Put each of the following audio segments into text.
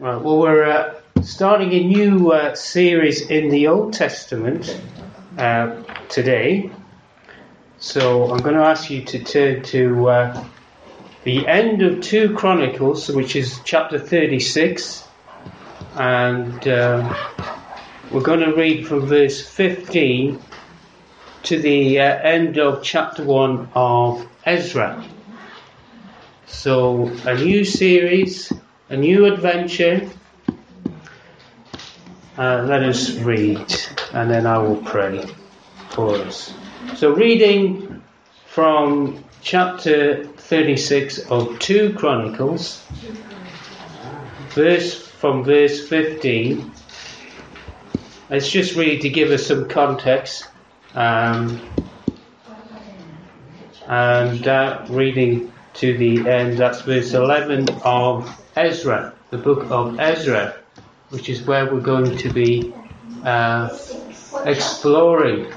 Right, well, we're uh, starting a new uh, series in the Old Testament uh, today. So I'm going to ask you to turn to uh, the end of 2 Chronicles, which is chapter 36. And uh, we're going to read from verse 15 to the uh, end of chapter 1 of Ezra. So, a new series a new adventure. Uh, let us read, and then I will pray for us. So, reading from chapter 36 of 2 Chronicles, verse from verse 15. It's just really to give us some context. Um, and uh, reading to the end, that's verse 11 of Ezra, the book of Ezra, which is where we're going to be uh, exploring.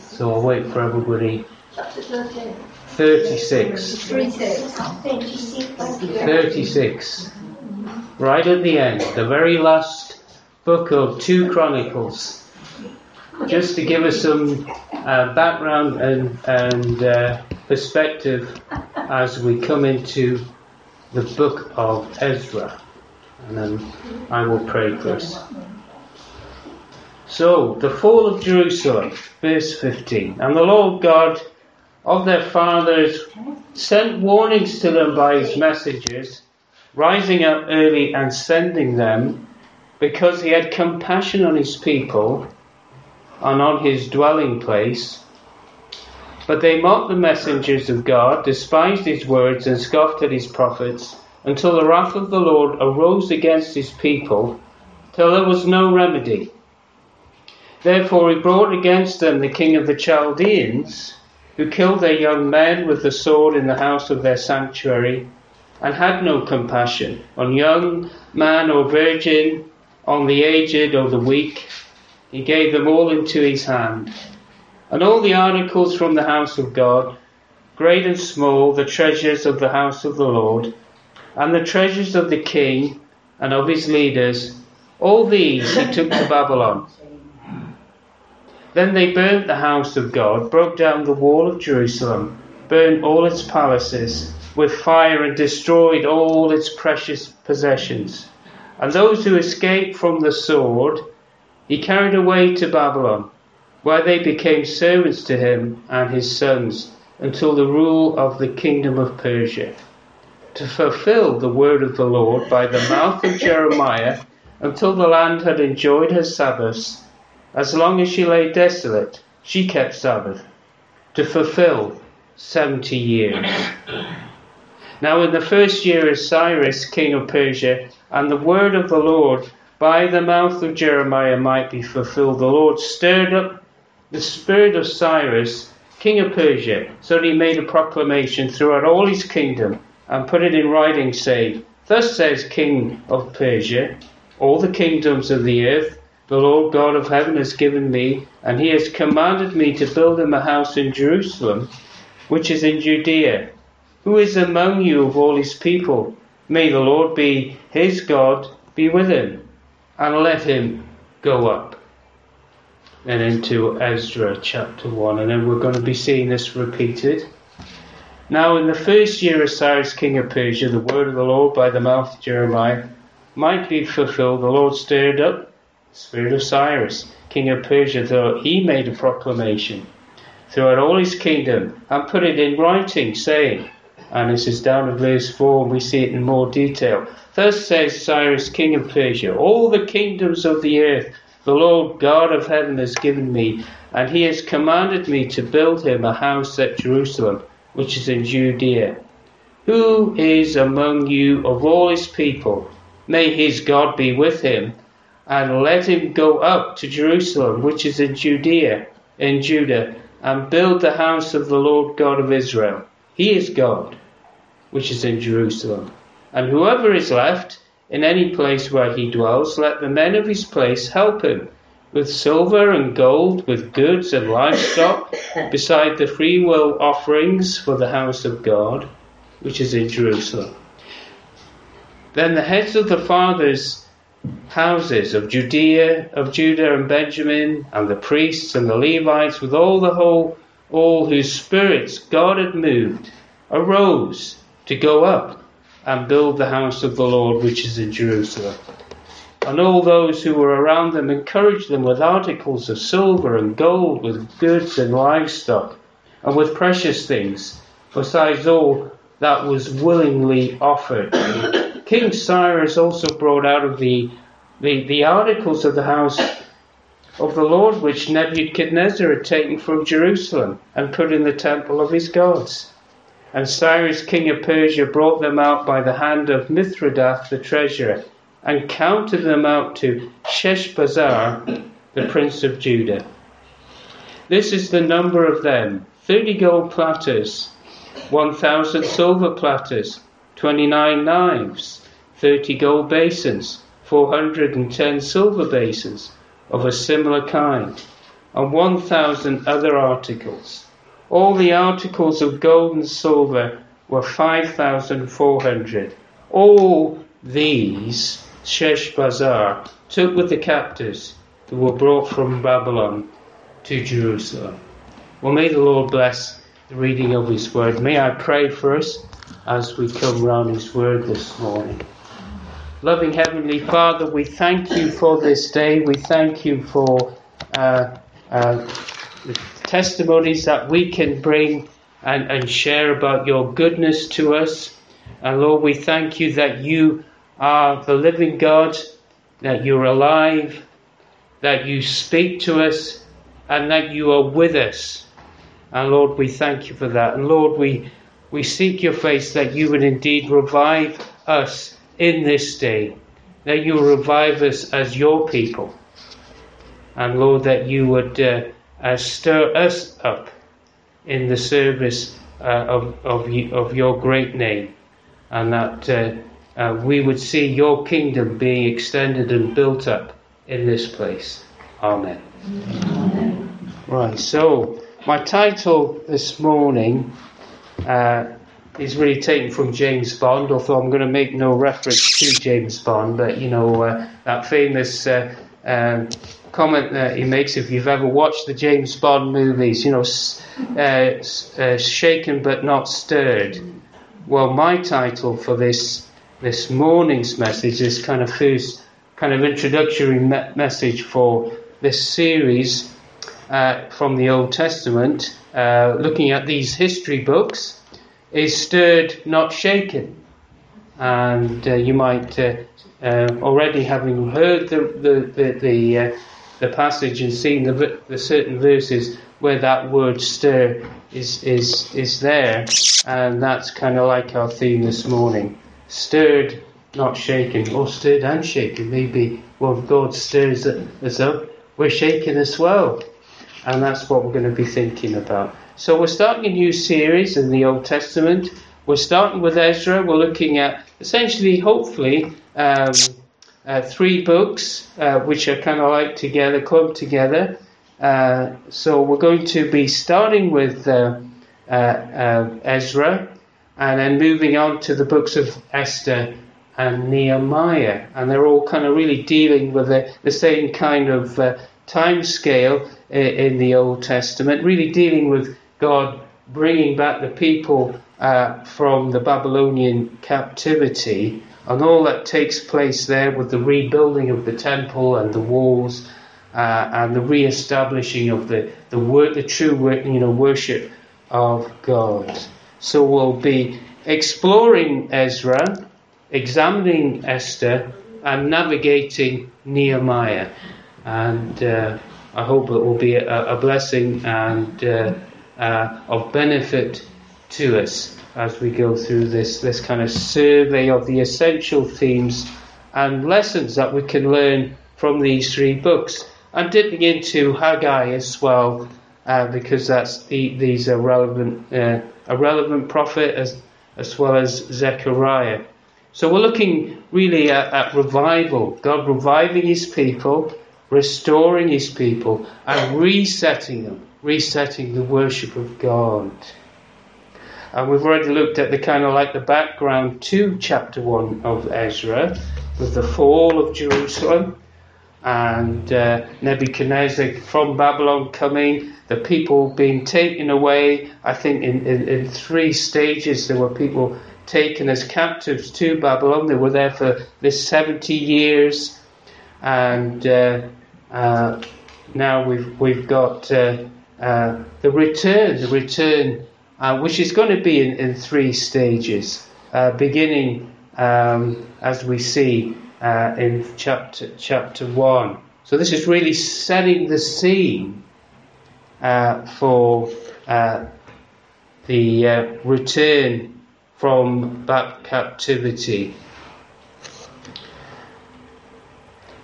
So I'll wait for everybody. 36. 36. Right at the end, the very last book of 2 Chronicles. Just to give us some uh, background and, and uh, perspective as we come into the book of Ezra. And then I will pray for us. So, the fall of Jerusalem, verse 15. And the Lord God of their fathers sent warnings to them by his messengers, rising up early and sending them, because he had compassion on his people and on his dwelling place but they mocked the messengers of God, despised his words, and scoffed at his prophets, until the wrath of the Lord arose against his people, till there was no remedy. Therefore he brought against them the king of the Chaldeans, who killed their young men with the sword in the house of their sanctuary, and had no compassion on young man or virgin, on the aged or the weak. He gave them all into his hand and all the articles from the house of God, great and small, the treasures of the house of the Lord, and the treasures of the king and of his leaders, all these he took to Babylon. Then they burnt the house of God, broke down the wall of Jerusalem, burned all its palaces with fire, and destroyed all its precious possessions. And those who escaped from the sword he carried away to Babylon where they became servants to him and his sons until the rule of the kingdom of Persia, to fulfill the word of the Lord by the mouth of Jeremiah until the land had enjoyed her Sabbaths. As long as she lay desolate, she kept Sabbath, to fulfill seventy years. Now, in the first year of Cyrus, king of Persia, and the word of the Lord by the mouth of Jeremiah might be fulfilled, the Lord stirred up the spirit of Cyrus, king of Persia, so he made a proclamation throughout all his kingdom and put it in writing, saying, Thus says King of Persia, all the kingdoms of the earth, the Lord God of heaven has given me, and he has commanded me to build him a house in Jerusalem, which is in Judea. Who is among you of all his people? May the Lord be his God, be with him, and let him go up and into Ezra chapter 1. And then we're going to be seeing this repeated. Now, in the first year of Cyrus, king of Persia, the word of the Lord by the mouth of Jeremiah might be fulfilled. The Lord stirred up the spirit of Cyrus, king of Persia, though he made a proclamation throughout all his kingdom and put it in writing, saying, and this is down in verse 4, and we see it in more detail. Thus says Cyrus, king of Persia, all the kingdoms of the earth the Lord God of heaven has given me, and he has commanded me to build him a house at Jerusalem, which is in Judea. Who is among you of all his people? May his God be with him, and let him go up to Jerusalem, which is in Judea, in Judah, and build the house of the Lord God of Israel. He is God, which is in Jerusalem. And whoever is left, in any place where he dwells, let the men of his place help him with silver and gold, with goods and livestock, beside the freewill offerings for the house of God, which is in Jerusalem. Then the heads of the fathers' houses of Judea, of Judah and Benjamin, and the priests and the Levites, with all the whole, all whose spirits God had moved, arose to go up and build the house of the Lord which is in Jerusalem. And all those who were around them encouraged them with articles of silver and gold, with goods and livestock, and with precious things, besides all that was willingly offered. King Cyrus also brought out of the, the, the articles of the house of the Lord which Nebuchadnezzar had taken from Jerusalem and put in the temple of his gods. And Cyrus, king of Persia, brought them out by the hand of Mithredath the treasurer, and counted them out to Sheshbazzar, the prince of Judah. This is the number of them thirty gold platters, one thousand silver platters, twenty nine knives, thirty gold basins, four hundred and ten silver basins of a similar kind, and one thousand other articles. All the articles of gold and silver were 5,400. All these Sheshbazzar took with the captives that were brought from Babylon to Jerusalem. Well, may the Lord bless the reading of His word. May I pray for us as we come round His word this morning. Loving Heavenly Father, we thank you for this day. We thank you for uh, uh, testimonies that we can bring and, and share about your goodness to us. And Lord, we thank you that you are the living God, that you're alive, that you speak to us, and that you are with us. And Lord, we thank you for that. And Lord, we, we seek your face that you would indeed revive us in this day, that you revive us as your people. And Lord, that you would uh, uh, stir us up in the service uh, of, of, of your great name, and that uh, uh, we would see your kingdom being extended and built up in this place. Amen. Amen. Right, so my title this morning uh, is really taken from James Bond, although I'm going to make no reference to James Bond, but you know, uh, that famous uh, um, comment that he makes if you've ever watched the James Bond movies, you know, uh, uh, shaken but not stirred. Well, my title for this this morning's message is kind of first kind of introductory me- message for this series uh, from the Old Testament, uh, looking at these history books, is stirred, not shaken. And uh, you might uh, already, having heard the the the, the the passage and seeing the, the certain verses where that word stir is, is, is there. And that's kind of like our theme this morning. Stirred, not shaken, or stirred and shaken. Maybe, well, God stirs us up, we're shaken as well. And that's what we're going to be thinking about. So we're starting a new series in the Old Testament. We're starting with Ezra. We're looking at essentially, hopefully, um, uh, three books uh, which are kind of like together, clumped together. Uh, so we're going to be starting with uh, uh, uh, Ezra and then moving on to the books of Esther and Nehemiah. And they're all kind of really dealing with the, the same kind of time scale in, in the Old Testament, really dealing with God bringing back the people from the Babylonian captivity and all that takes place there with the rebuilding of the temple and the walls uh, and the re-establishing of the the work, the true you know worship of God. So we'll be exploring Ezra, examining Esther, and navigating Nehemiah, and uh, I hope it will be a, a blessing and uh, uh of benefit to us as we go through this, this kind of survey of the essential themes and lessons that we can learn from these three books. And dipping into Haggai as well, uh, because that's the, these are relevant, uh, a relevant prophet as, as well as Zechariah. So we're looking really at, at revival, God reviving His people, restoring His people, and resetting them, resetting the worship of God. And we've already looked at the kind of like the background to chapter 1 of Ezra with the fall of Jerusalem and uh, Nebuchadnezzar from Babylon coming, the people being taken away. I think in, in, in, three stages there were people taken as captives to Babylon. They were there for this 70 years, and uh, uh, now we've we've got uh, uh, the return, the return, uh, which is going to be in, in three stages, beginning um, as we see uh, in chapter chapter one. So this is really setting the scene uh, for uh, the uh, return from that captivity.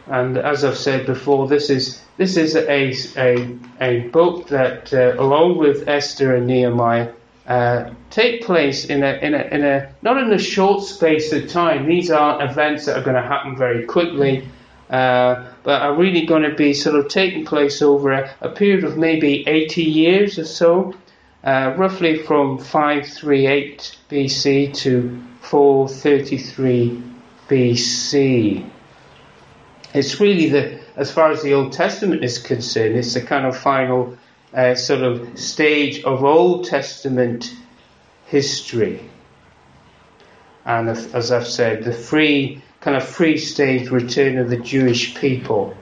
And as I've said before, this is this is a a, a book that, uh, along with Esther and Nehemiah, uh, take place in a, in a, in a, not in a short space of time. These are events that are going to happen very quickly, uh, but are really going to be sort of taking place over a, a period of maybe 80 years or so, uh, roughly from 538 BC to 433 BC. It's really the, as far as the Old Testament is concerned, it's the kind of final uh, sort of stage of Old Testament history. And as I've said, the free, kind of free stage return of the Jewish people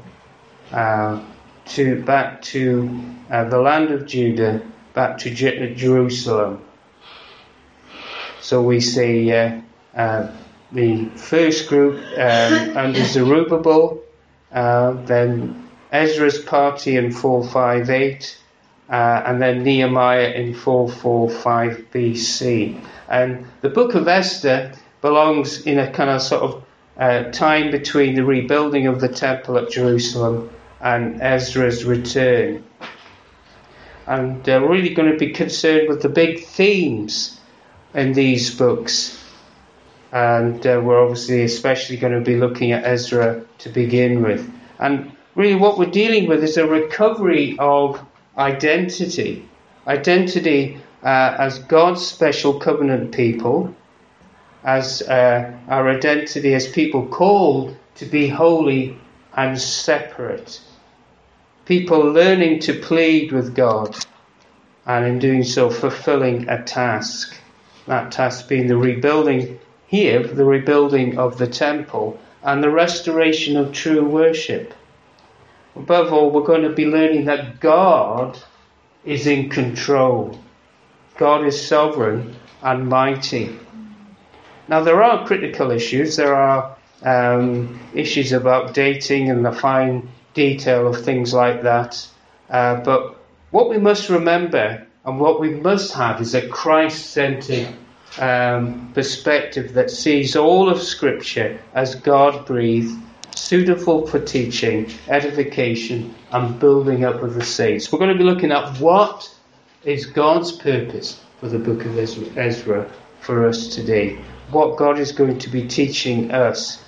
uh, to back to uh, the land of Judah, back to Je- Jerusalem. So we see uh, uh the first group um, under Zerubbabel, uh, then Ezra's party in 458, uh, and then Nehemiah in 445 BC. And the book of Esther belongs in a kind of sort of uh, time between the rebuilding of the temple at Jerusalem and Ezra's return. And uh, really going to be concerned with the big themes in these books. And uh, we're obviously especially going to be looking at Ezra to begin with. And really, what we're dealing with is a recovery of identity. Identity uh, as God's special covenant people, as uh, our identity as people called to be holy and separate. People learning to plead with God and in doing so fulfilling a task. That task being the rebuilding here, the rebuilding of the temple and the restoration of true worship. Above all, we're going to be learning that God is in control. God is sovereign and mighty. Now, there are critical issues. There are um, issues about dating and the fine detail of things like that. Uh, but what we must remember and what we must have is a Christ centered um, perspective that sees all of Scripture as God breathed suitable for teaching, edification, and building up of the saints. We're going to be looking at what is God's purpose for the book of Ezra for us today. What God is going to be teaching us,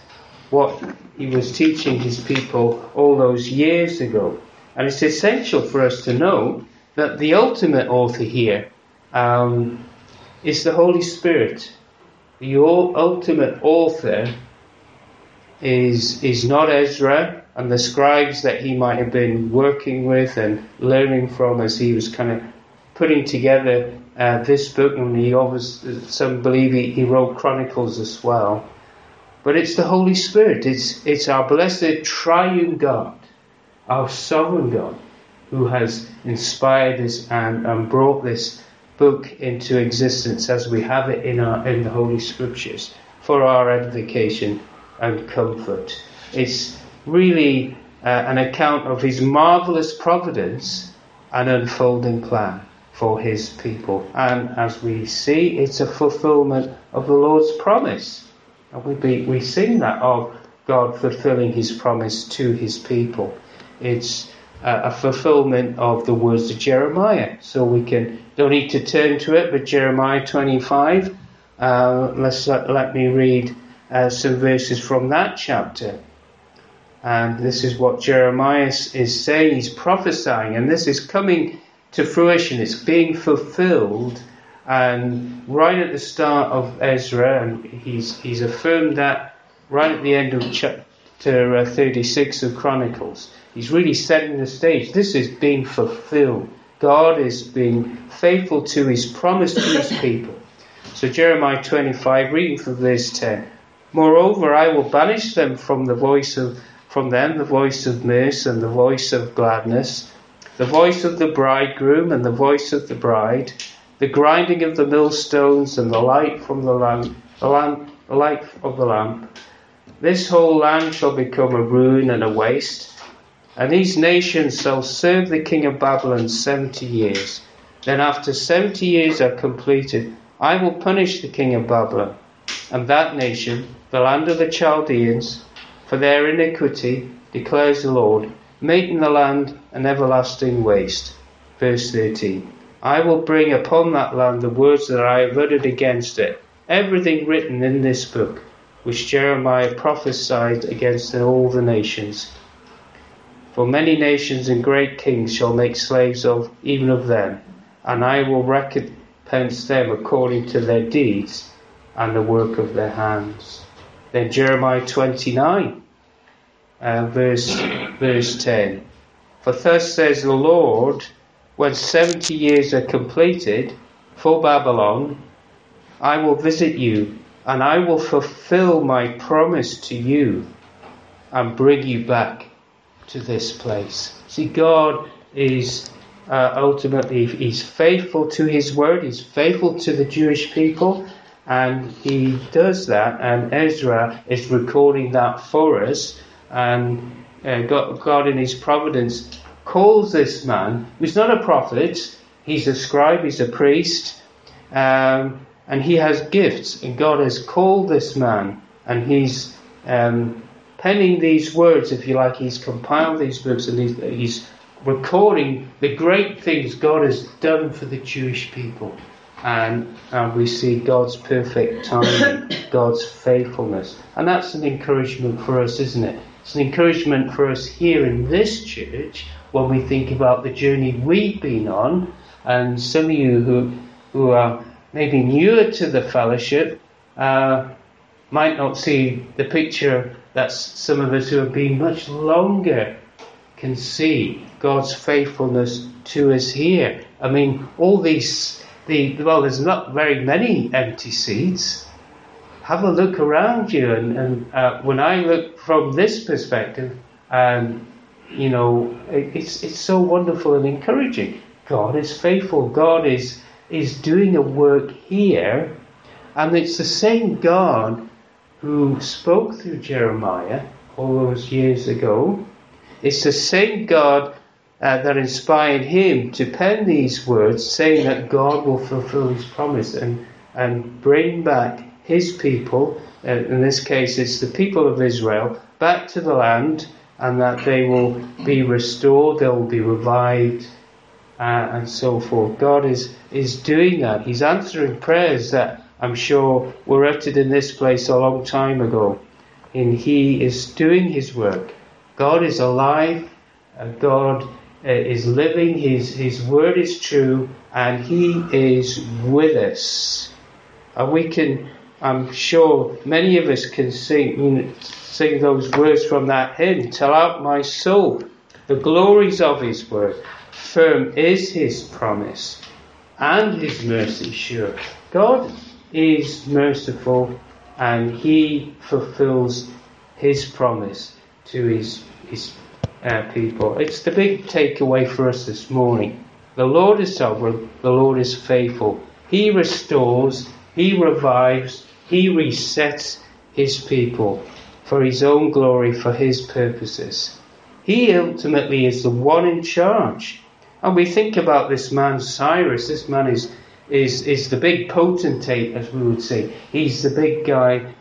what He was teaching His people all those years ago. And it's essential for us to know that the ultimate author here um, is the Holy Spirit. The ultimate author is is not Ezra and the scribes that he might have been working with and learning from as he was kind of putting together uh, this book. And he obviously, some believe he, he wrote Chronicles as well. But it's the Holy Spirit. It's it's our blessed triune God, our sovereign God, who has inspired us and, and brought this book into existence as we have it in our in the Holy Scriptures for our edification and comfort. It's really uh, an account of his marvelous providence and unfolding plan for his people. And as we see, it's a fulfillment of the Lord's promise. And we, be, we sing that of God fulfilling his promise to his people. It's uh, a fulfillment of the words of Jeremiah. So we can don't need to turn to it, but Jeremiah 25. Uh, let's let, let me read uh, some verses from that chapter. And this is what Jeremiah is saying. He's prophesying, and this is coming to fruition. It's being fulfilled And right at the start of Ezra, and he's, he's affirmed that right at the end of chapter uh, 36 of Chronicles. He's really setting the stage. This is being fulfilled. God is being faithful to his promise to his people. So Jeremiah 25, reading from verse 10. Moreover, I will banish them from the voice of from them the voice of mirth and the voice of gladness, the voice of the bridegroom and the voice of the bride, the grinding of the millstones and the light from the lamp, the, lamp, light of the lamp. This whole land shall become a ruin and a waste, and these nations shall serve the king of Babylon seventy years. Then, after seventy years are completed, I will punish the king of Babylon and that nation, the land of the Chaldeans, for their iniquity, declares the Lord, making the land an everlasting waste. Verse 13. I will bring upon that land the words that I have uttered against it, everything written in this book, which Jeremiah prophesied against all the nations. For many nations and great kings shall make slaves of even of them, and I will recompense them according to their deeds and the work of their hands. Then Jeremiah 29, uh, verse, verse 10. For thus says the Lord, when 70 years are completed for Babylon, I will visit you and I will fulfill my promise to you and bring you back to this place. See, God is uh, ultimately, He's faithful to His word, He's faithful to the Jewish people, and He does that, and Ezra is recording that for us, and uh, God, God in His providence calls this man, who's not a prophet, he's a scribe, he's a priest, um, and he has gifts, and God has called this man, and he's um, penning these words, if you like, he's compiled these books, and he's, he's recording the great things God has done for the Jewish people. And uh, we see God's perfect timing, God's faithfulness. And that's an encouragement for us, isn't it? It's an encouragement for us here in this church when we think about the journey we've been on. And some of you who, who are maybe newer to the fellowship uh, might not see the picture that some of us who have been much longer can see God's faithfulness to us here. I mean, all these, the, well, there's not very many empty seats. Have a look around you, and, and uh, when I look from this perspective, um, you know, it, it's it's so wonderful and encouraging. God is faithful. God is is doing a work here, and it's the same God who spoke through Jeremiah all those years ago. It's the same God uh, that inspired him to pen these words, saying that God will fulfill his promise and, and bring back his people, uh, in this case it's the people of Israel, back to the land and that they will be restored, they will be revived, uh, and so forth. God is, is doing that. He's answering prayers that I'm sure were uttered in this place a long time ago. And He is doing His work. God is alive. Uh, God Uh, is living. His, His word is true. And He is with us. And we can, I'm sure many of us can sing, sing those words from that hymn. Tell out my soul the glories of His word. Firm is His promise and His mercy sure. God is merciful and he fulfills his promise to his, his uh, people. It's the big takeaway for us this morning. The Lord is sovereign, the Lord is faithful. He restores, he revives, he resets his people for his own glory, for his purposes. He ultimately is the one in charge. And we think about this man Cyrus. This man is is is the big potentate, as we would say. He's the big guy.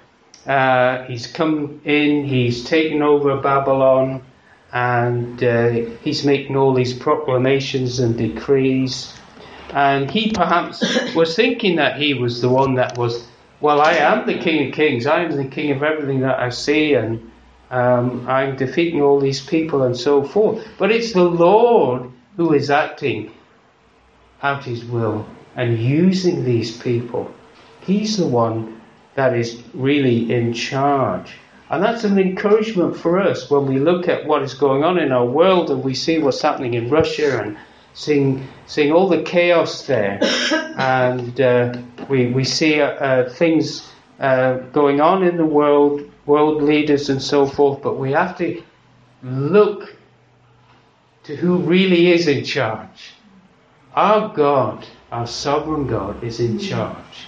Uh, he's come in. He's taken over Babylon, and uh, he's making all these proclamations and decrees. And he perhaps was thinking that he was the one that was. Well, I am the King of Kings. I am the King of everything that I see, and um, I'm defeating all these people and so forth. But it's the Lord who is acting out His will and using these people. He's the one that is really in charge. And that's an encouragement for us when we look at what is going on in our world and we see what's happening in Russia and seeing, seeing all the chaos there. and uh, we, we see uh, uh, things uh, going on in the world, world leaders and so forth, but we have to look to who really is in charge. Our God, our sovereign God, is in charge.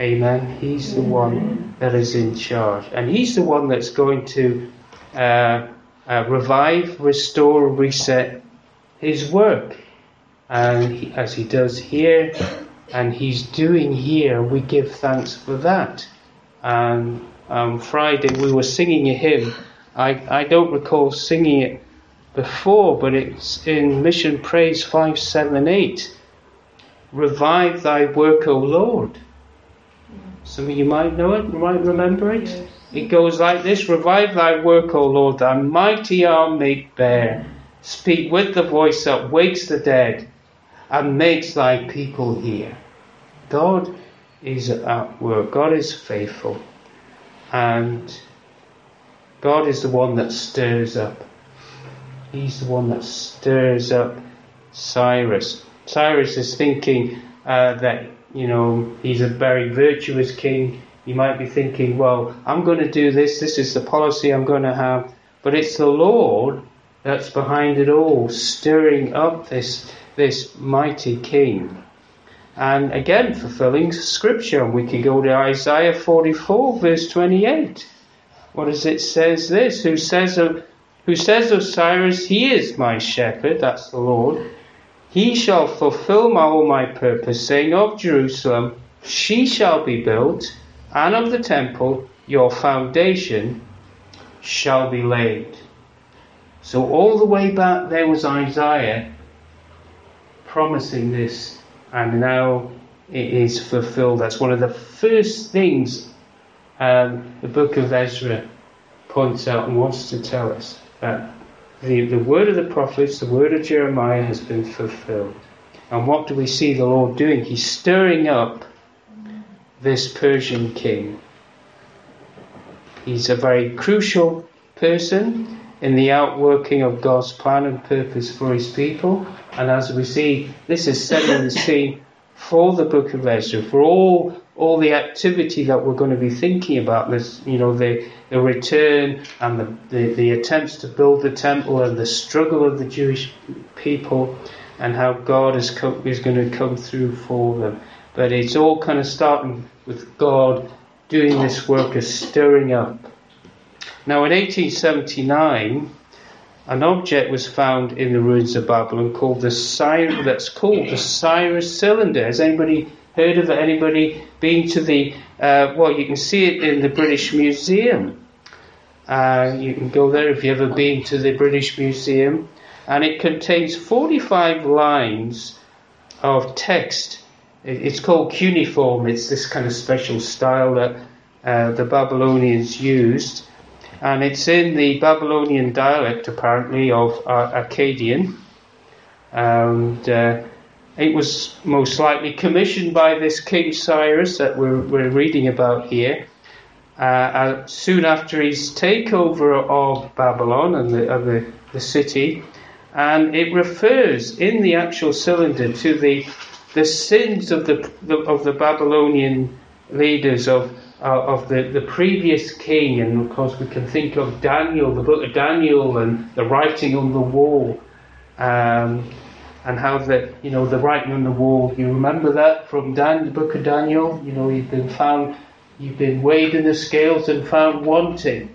Amen. He's the one that is in charge. And He's the one that's going to uh, uh, revive, restore, reset His work. And he, as He does here, and He's doing here, we give thanks for that. And on Friday we were singing a hymn. I, I don't recall singing it before, but it's in Mission Praise 578. Revive thy work, O Lord. Some of you might know it, might remember it. Yes. It goes like this Revive thy work, O Lord, thy mighty arm make bare. Speak with the voice that wakes the dead and makes thy people hear. God is at work, God is faithful, and God is the one that stirs up. He's the one that stirs up Cyrus. Cyrus is thinking uh, that you know, he's a very virtuous king. You might be thinking, well, I'm going to do this, this is the policy I'm going to have. But it's the Lord that's behind it all, stirring up this, this mighty king. And again, fulfilling scripture. We can go to Isaiah 44, verse 28. What does it says this? Who says of, who says of Cyrus, he is my shepherd, that's the Lord, he shall fulfill all my purpose, saying of Jerusalem, She shall be built, and of the temple, your foundation shall be laid. So, all the way back there was Isaiah promising this, and now it is fulfilled. That's one of the first things um, the book of Ezra points out and wants to tell us that the, the word of the prophets, the word of Jeremiah has been fulfilled. And what do we see the Lord doing? He's stirring up this Persian king. He's a very crucial person in the outworking of God's plan and purpose for his people. And as we see, this is setting the scene for the book of Ezra, for all all the activity that we're going to be thinking about this, you know, the, the return and the, the, the attempts to build the temple and the struggle of the Jewish people and how God is, co- is going to come through for them. But it's all kind of starting with God doing this work of stirring up. Now, in 1879, an object was found in the ruins of Babylon called the Cyrus, that's called the Cyrus cylinder. Has anybody heard of it? Anybody been to the, uh, well, you can see it in the British Museum. Uh, you can go there if you've ever been to the British Museum. And it contains 45 lines of text. It's called cuneiform. It's this kind of special style that uh, the Babylonians used. And it's in the Babylonian dialect, apparently, of uh, Akkadian. And uh, it was most likely commissioned by this King Cyrus that we're, we're reading about here. Uh, uh, soon after his takeover of Babylon and the, of the, the city, and it refers in the actual cylinder to the the sins of the, the of the Babylonian leaders of uh, of the, the previous king, and of course we can think of Daniel, the book of Daniel, and the writing on the wall. Um, and how the you know the writing on the wall. You remember that from Dan, the book of Daniel. You know you've been found, you've been weighed in the scales and found wanting.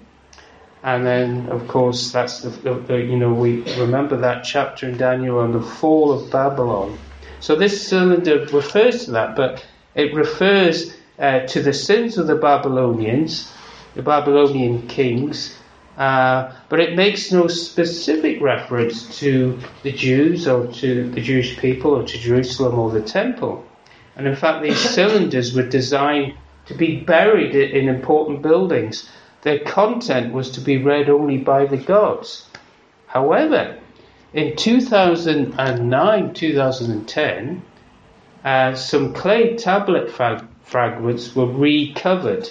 And then, of course, that's the, the, the you know we remember that chapter in Daniel on the fall of Babylon. So this cylinder refers to that, but it refers uh, to the sins of the Babylonians, the Babylonian kings, uh, but it makes no specific reference to the Jews or to the Jewish people or to Jerusalem or the temple. And in fact, these cylinders were designed to be buried in important buildings. Their content was to be read only by the gods. However, in 2009 2010, uh, some clay tablet frag- fragments were recovered.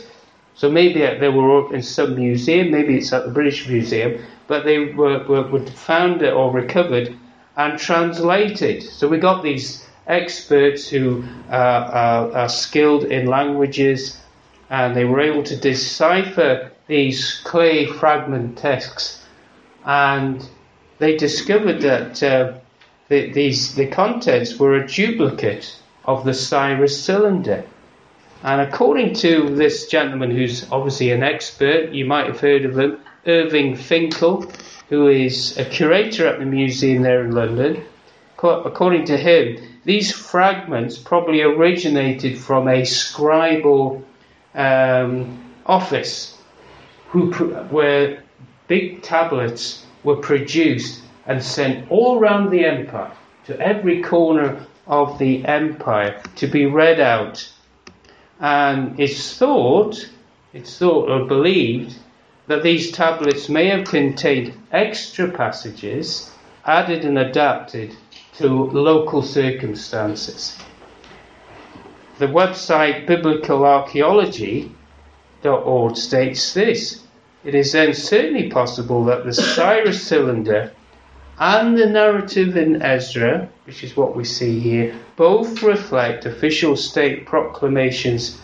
So maybe they were in some museum, maybe it's at the British Museum, but they were, were, were found or recovered and translated. So we got these experts who uh, are, are skilled in languages and they were able to decipher these clay fragment texts and they discovered that uh, the, these, the contents were a duplicate of the Cyrus cylinder. And according to this gentleman, who's obviously an expert, you might have heard of him, Irving Finkel, who is a curator at the museum there in London. According to him, these fragments probably originated from a scribal um, office, who, where big tablets were produced and sent all around the empire to every corner of the empire to be read out. And it's thought, it's thought or believed that these tablets may have contained extra passages added and adapted to local circumstances. The website biblicalarchaeology.org states this. It is then certainly possible that the Cyrus cylinder and the narrative in Ezra, which is what we see here, both reflect official state proclamations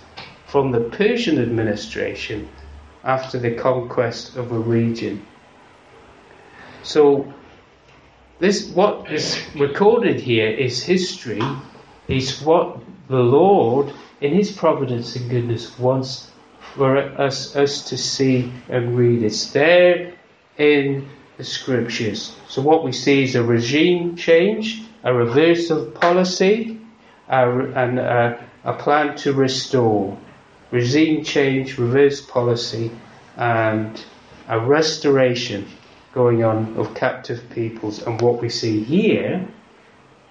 from the Persian administration after the conquest of a region. So, this what is recorded here is history, is what the Lord, in His providence and goodness, wants for us, us to see and read. It's there in the scriptures. So what we see is a regime change, a reverse of policy, and a, a plan to restore. Regime change, reverse policy, and a restoration going on of captive peoples. And what we see here,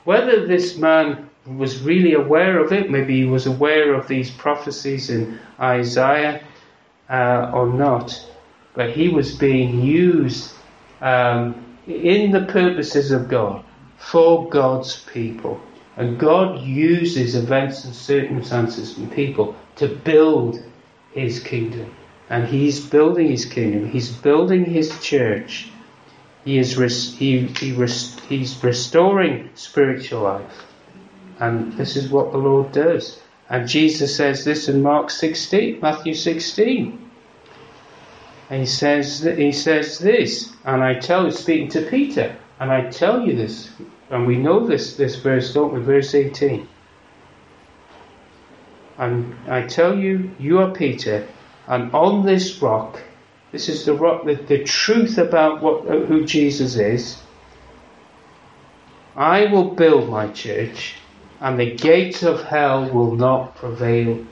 whether this man was really aware of it, maybe he was aware of these prophecies in Isaiah uh, or not, but he was being used um, in the purposes of God for God's people. And God uses events and circumstances and people to build his kingdom. And he's building his kingdom, he's building his church. He is res- he, he res- he's restoring spiritual life. And this is what the Lord does. And Jesus says this in Mark 16, Matthew 16. And he says, he says this, and I tell you, speaking to Peter, and I tell you this, and we know this, this verse, don't we? Verse 18. And I tell you, you are Peter, and on this rock, this is the rock, the, the truth about what, who Jesus is, I will build my church, and the gates of hell will not prevail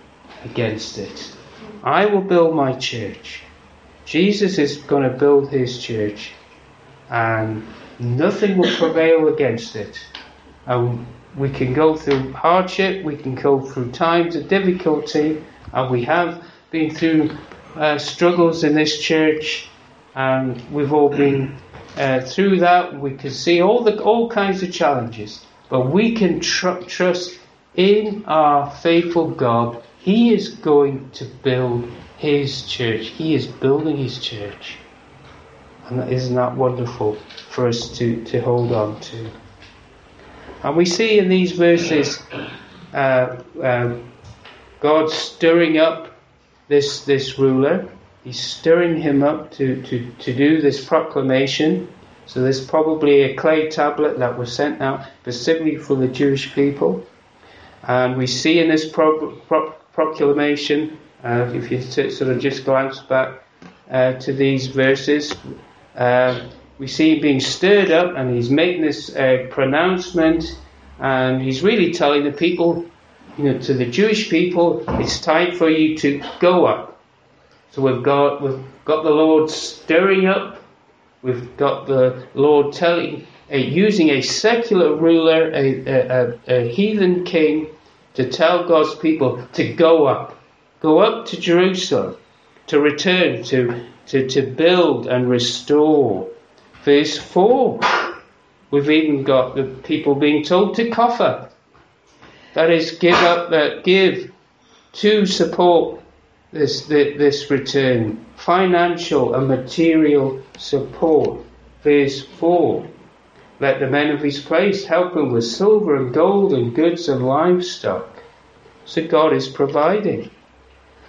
against it. I will build my church Jesus is going to build his church and nothing will prevail against it. And we can go through hardship, we can go through times of difficulty, and we have been through uh, struggles in this church, and we've all been uh, through that. We can see all the all kinds of challenges, but we can tr- trust in our faithful God. He is going to build his church. He is building his church. And isn't that wonderful for us to, to hold on to? And we see in these verses uh, um, God stirring up this, this ruler. He's stirring him up to, to, to do this proclamation. So there's probably a clay tablet that was sent out specifically for the Jewish people. And we see in this pro- pro- proclamation uh, if you sort of just glance back uh, to these verses, uh, we see him being stirred up and he's making this uh, pronouncement and he's really telling the people, you know, to the Jewish people, it's time for you to go up. So we've got, we've got the Lord stirring up, we've got the Lord telling, uh, using a secular ruler, a, a, a heathen king, to tell God's people to go up Go up to Jerusalem to return, to, to, to build and restore. Verse 4. We've even got the people being told to up. that is give up that give to support this this return financial and material support verse 4 let the men of his place help him with silver and gold and goods and livestock so God is providing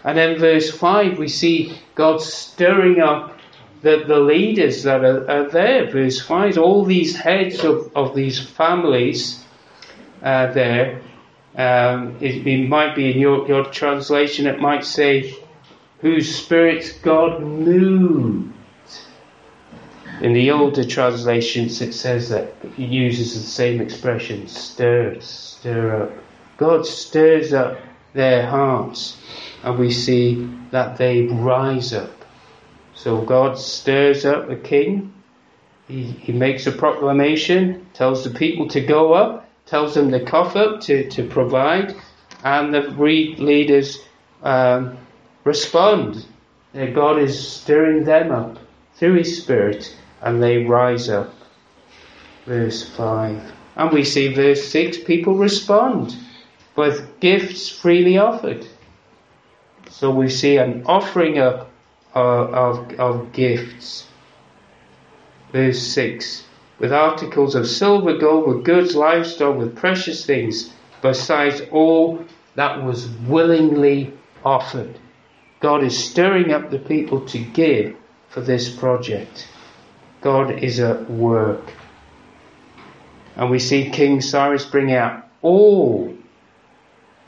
and then verse 5 we see God stirring up the, the leaders that are, are there verse 5 all these heads of, of these families uh, there um, it, it, might be in your, your translation, it might say, whose spirits God moved. In the older translations, it says that it uses the same expression, stir, stir up. God stirs up their hearts, and we see that they rise up. So God stirs up the king. He, he makes a proclamation, tells the people to go up, tells them to cough up, to, to provide, and the leaders um, respond. God is stirring them up through His Spirit, and they rise up. Verse 5. And we see verse 6 people respond with gifts freely offered. So we see an offering of, of, of gifts. Verse 6 with articles of silver, gold, with goods, livestock, with precious things, besides all that was willingly offered. God is stirring up the people to give for this project. God is at work. And we see King Cyrus bring out all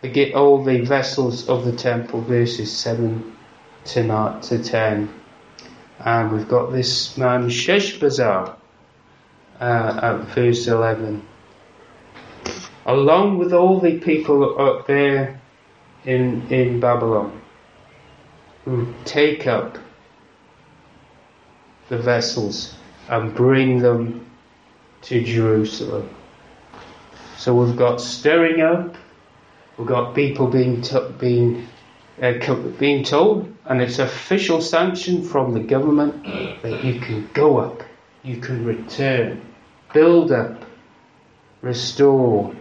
the all the vessels of the temple, verses seven to, nine to ten. And we've got this man Sheshbazzar uh, at verse 11. Along with all the people up there in, in Babylon who take up the vessels and bring them to Jerusalem. So we've got stirring up, we've got people being t- being uh, being told, and it's official sanction from the government that you can go up, you can return build up, restore,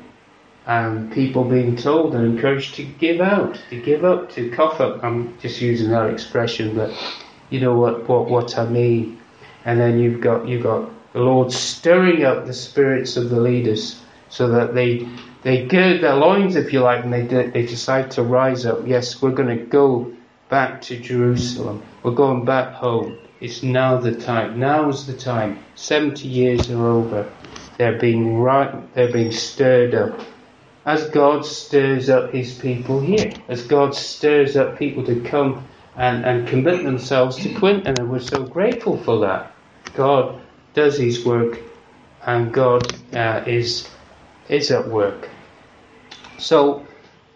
and people being told and encouraged to give out, to give up, to cough up. I'm just using that expression, but you know what, what, what I mean. And then you've got, you've got the Lord stirring up the spirits of the leaders so that they, they gird their loins, if you like, and they, they decide to rise up. Yes, we're going to go back to Jerusalem. We're going back home. It's now the time. Now is the time. Seventy years are over. They're being right. They're being stirred up. As God stirs up His people here, as God stirs up people to come and, and commit themselves to Quinton, and we're so grateful for that. God does His work, and God uh, is is at work. So,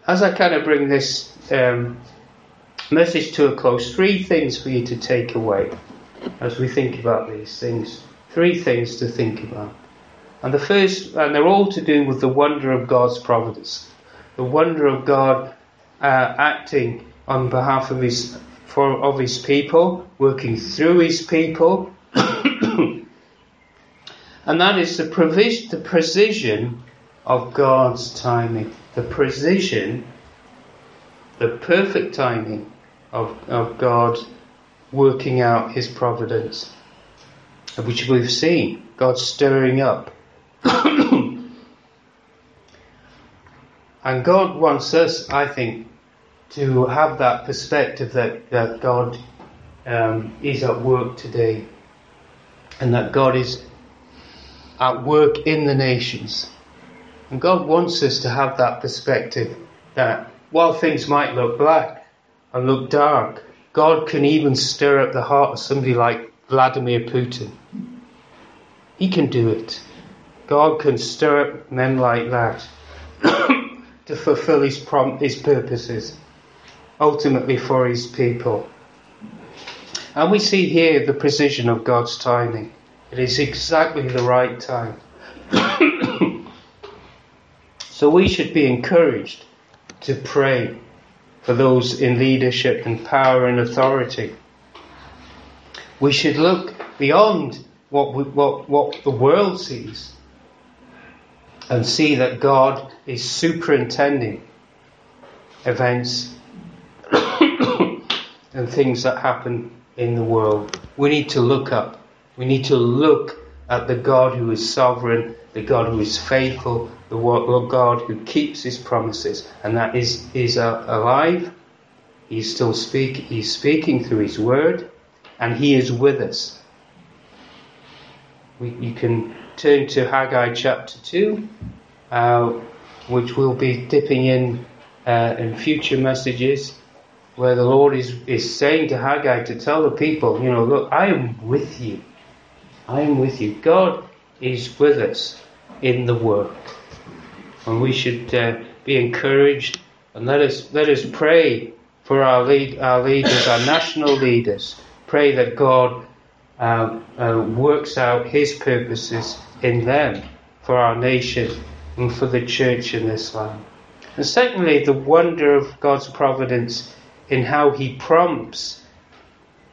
as I kind of bring this um, message to a close, three things for you to take away as we think about these things. Three things to think about. And the first, and they're all to do with the wonder of God's providence, the wonder of God uh, acting on behalf of his for of his people, working through his people, and that is the provision, the precision of God's timing, the precision, the perfect timing of, of God working out his providence, which we've seen, God stirring up. and God wants us, I think, to have that perspective that, that God um, is at work today and that God is at work in the nations. And God wants us to have that perspective that while things might look black and look dark, God can even stir up the heart of somebody like Vladimir Putin. He can do it. God can stir up men like that to fulfill his, prom- his purposes, ultimately for his people. And we see here the precision of God's timing. It is exactly the right time. so we should be encouraged to pray for those in leadership and power and authority. We should look beyond what, we, what, what the world sees and see that God is superintending events and things that happen in the world. We need to look up. We need to look at the God who is sovereign, the God who is faithful, the God who keeps his promises, and that is, is uh, alive. He's still speak, he's speaking through his word, and he is with us. We, you can turn to Haggai chapter 2, uh, which we'll be dipping in uh, in future messages, where the Lord is, is saying to Haggai to tell the people, you know, look, I am with you. I am with you. God is with us in the work. And we should uh, be encouraged and let us, let us pray for our, lead, our leaders, our national leaders. Pray that God uh, uh, works out His purposes in them for our nation and for the church in this land. And secondly, the wonder of God's providence in how He prompts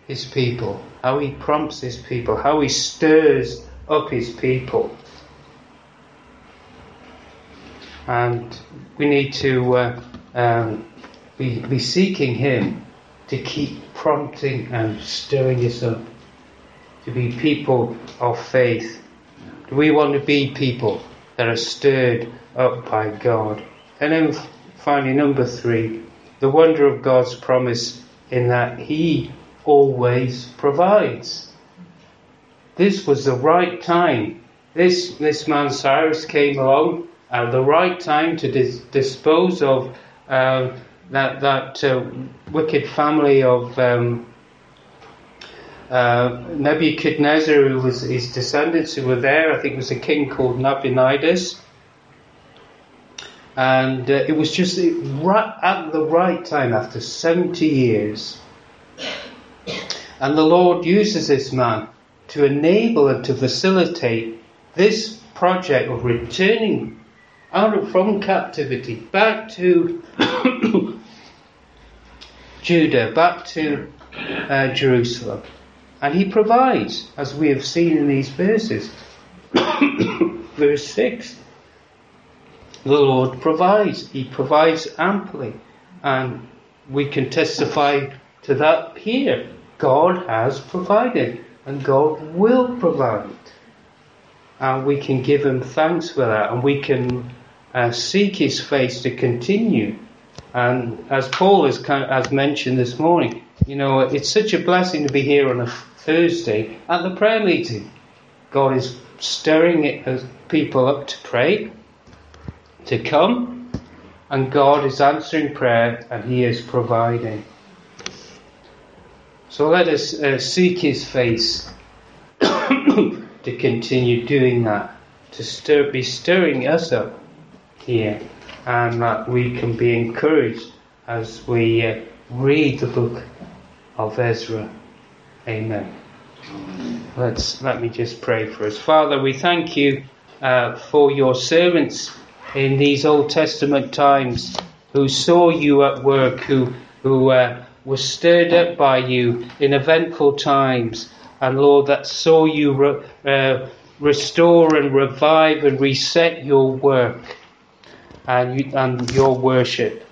His people, how He prompts His people, how He stirs up His people. And we need to uh, um, be, be seeking Him to keep prompting and stirring us up, to be people of faith Do we want to be people that are stirred up by God. And then finally, number three, the wonder of God's promise in that He always provides. This was the right time. This, this man Cyrus came along at the right time to dis- dispose of uh, that, that uh, wicked family of um, uh, Nebuchadnezzar, who was his descendants who were there, I think it was a king called Nabonidus. And uh, it was just right at the right time after 70 years. And the Lord uses this man to enable and to facilitate this project of returning out of, from captivity back to Judah, back to uh, Jerusalem. And he provides, as we have seen in these verses. Verse 6 The Lord provides, He provides amply. And we can testify to that here. God has provided, and God will provide. And we can give Him thanks for that, and we can uh, seek His face to continue. And as Paul has, has mentioned this morning, you know, it's such a blessing to be here on a Thursday at the prayer meeting. God is stirring it, as people up to pray, to come, and God is answering prayer and He is providing. So let us uh, seek His face to continue doing that, to stir, be stirring us up here, and that we can be encouraged as we uh, read the book of Ezra. Amen. Let's let me just pray for us. Father, we thank you uh, for your servants in these Old Testament times who saw you at work, who who uh, were stirred up by you in eventful times, and Lord, that saw you re- uh, restore and revive and reset your work and you, and your worship,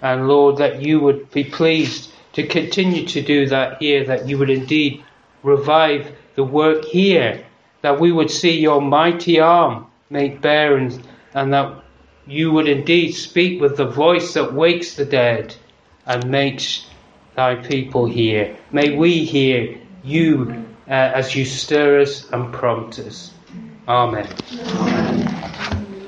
and Lord, that you would be pleased to continue to do that here, that you would indeed revive the work here, that we would see your mighty arm made bare, and, and that you would indeed speak with the voice that wakes the dead and makes thy people hear. May we hear you uh, as you stir us and prompt us. Amen. Amen.